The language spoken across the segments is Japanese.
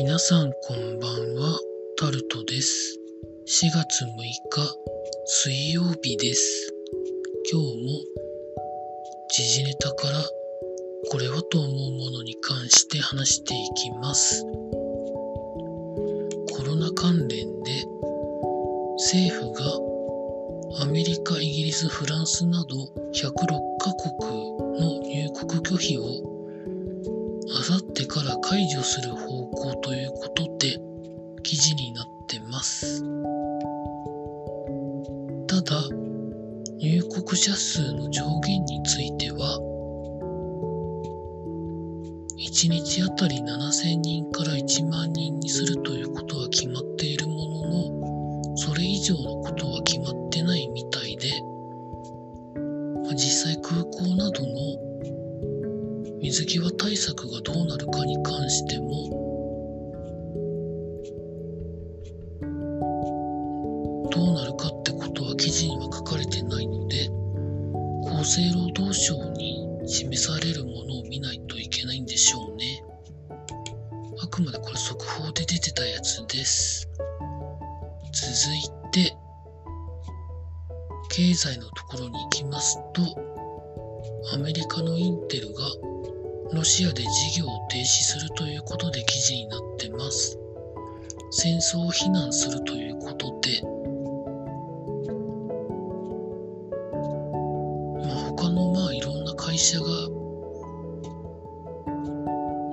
皆さんこんばんは、タルトです。4月6日、水曜日です。今日も時事ネタからこれはと思うものに関して話していきます。コロナ関連で政府がアメリカ、イギリス、フランスなど106カ国の入国拒否をあさってから解除する方向ということで記事になってます。ただ、入国者数の上限については、1日あたり7000人から1万人にするということは決まっているものの、それ以上のことは決まってない水際対策がどうなるかに関してもどうなるかってことは記事には書かれてないので厚生労働省に示されるものを見ないといけないんでしょうね。あくまでこれ速報で出てたやつです。続いて経済のところに行きますとアメリカのインテルがロシアで事業を停止するということで記事になってます。戦争を非難するということで、まあ、他のまあいろんな会社が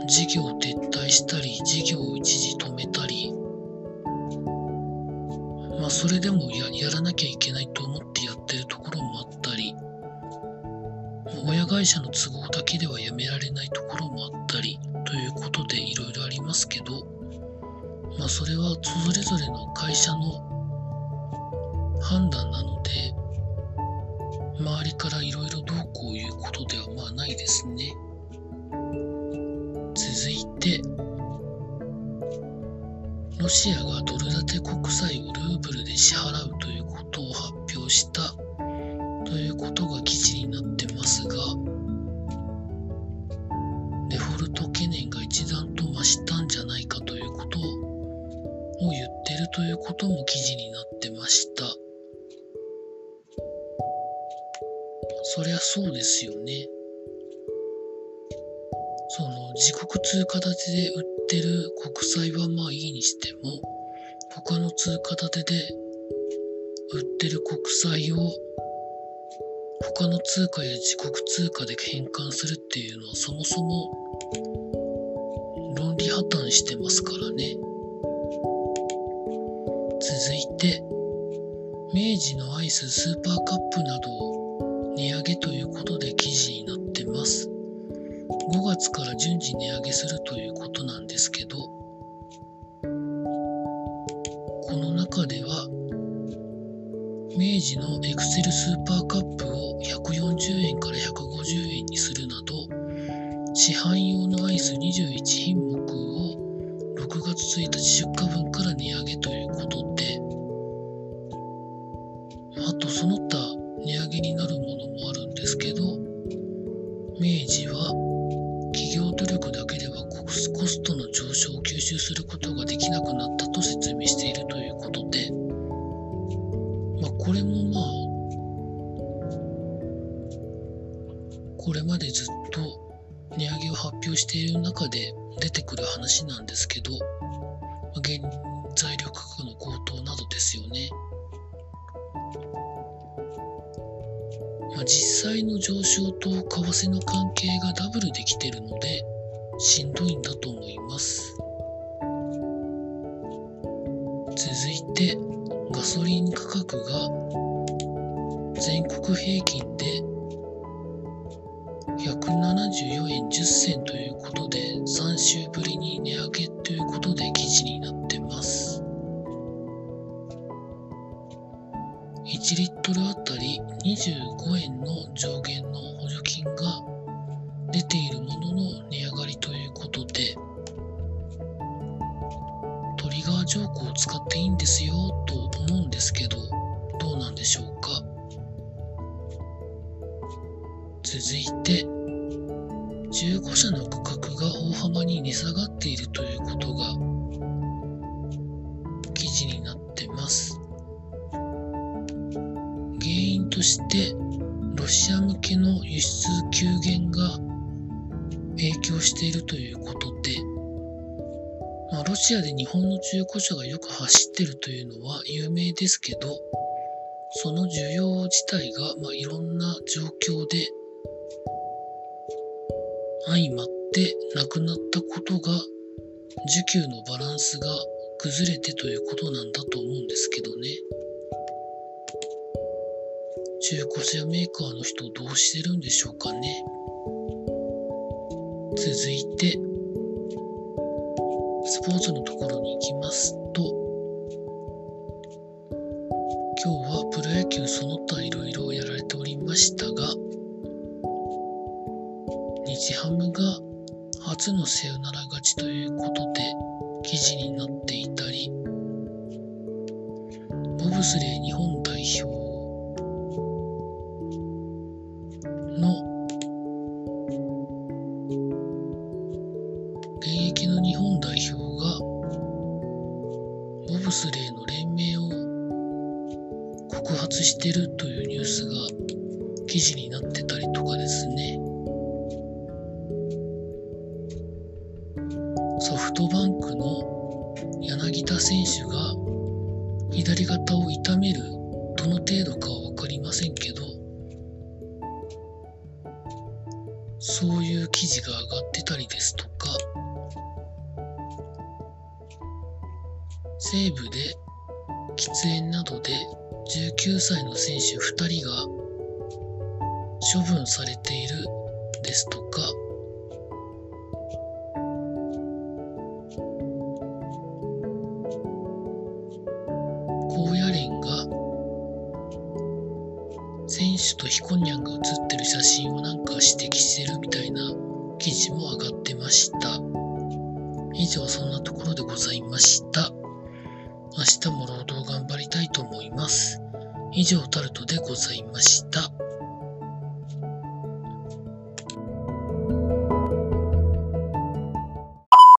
事業を撤退したり、事業を一時止めたり、まあそれでもややらなきゃいけないと思ってや会社の都合だけではやめられないところもあったりということでいろいろありますけど、まあそれはそれぞれの会社の判断なので、周りからいろいろどうこういうことではまあないですね。続いて、ロシアがドル建て国債をルーブルで支払うということを発表したということが記事になってますが、ということも記事になってました。そりゃそうですよね。その自国通貨建てで売ってる国債はまあいいにしても、他の通貨建てで売ってる国債を他の通貨や自国通貨で変換するっていうのはそもそも論理破綻してますからね。て、明治のアイススーパーカップなどを値上げということで記事になってます。5月から順次値上げするということなんですけど、この中では、明治のエッセルスーパーカップを140円から150円にするなど、市販用のアイス21品目を6月1日出荷分から値上げというコストの上昇を吸収することができなくなったと説明しているということで、まあこれもまあ、これまでずっと値上げを発表している中で出てくる話なんですけど、まあ原材料価格の高騰などですよね。まあ、実際の上昇と為替の関係がダブルできてるので、しんどいんだと思います。続いて、ガソリン価格が全国平均で174円10銭ということで3週ぶりに値上げということで記事になってます。1リットルあたり25円の上限の補助金が出ている続いて中古車の価格が大幅に値下がっているということが記事になってます。原因としてロシア向けの輸出急減が影響しているということで、まあ、ロシアで日本の中古車がよく走ってるというのは有名ですけどその需要自体が、まあ、いろんな状況で相まってなくなったことが需給のバランスが崩れてということなんだと思うんですけどね。中古車メーカーの人どうしてるんでしょうかね。続いて、スポーツのところに行きますと、今日はプロ野球その他いろいろやられておりましたが、日ハムが初のサヨナラ勝ちということで記事になっていたり、ボブスレー日本代表の現役の日本代表がボブスレーの連盟を告発してるというニュースが記事になってたりとかですね。トバンクの柳田選手が左肩を痛めるどの程度かは分かりませんけどそういう記事が上がってたりですとか西部で喫煙などで19歳の選手2人が処分されているですとか選手とヒコニャンが写ってる写真をなんか指摘してるみたいな記事も上がってました。以上そんなところでございました。明日も労働頑張りたいと思います。以上タルトでございました。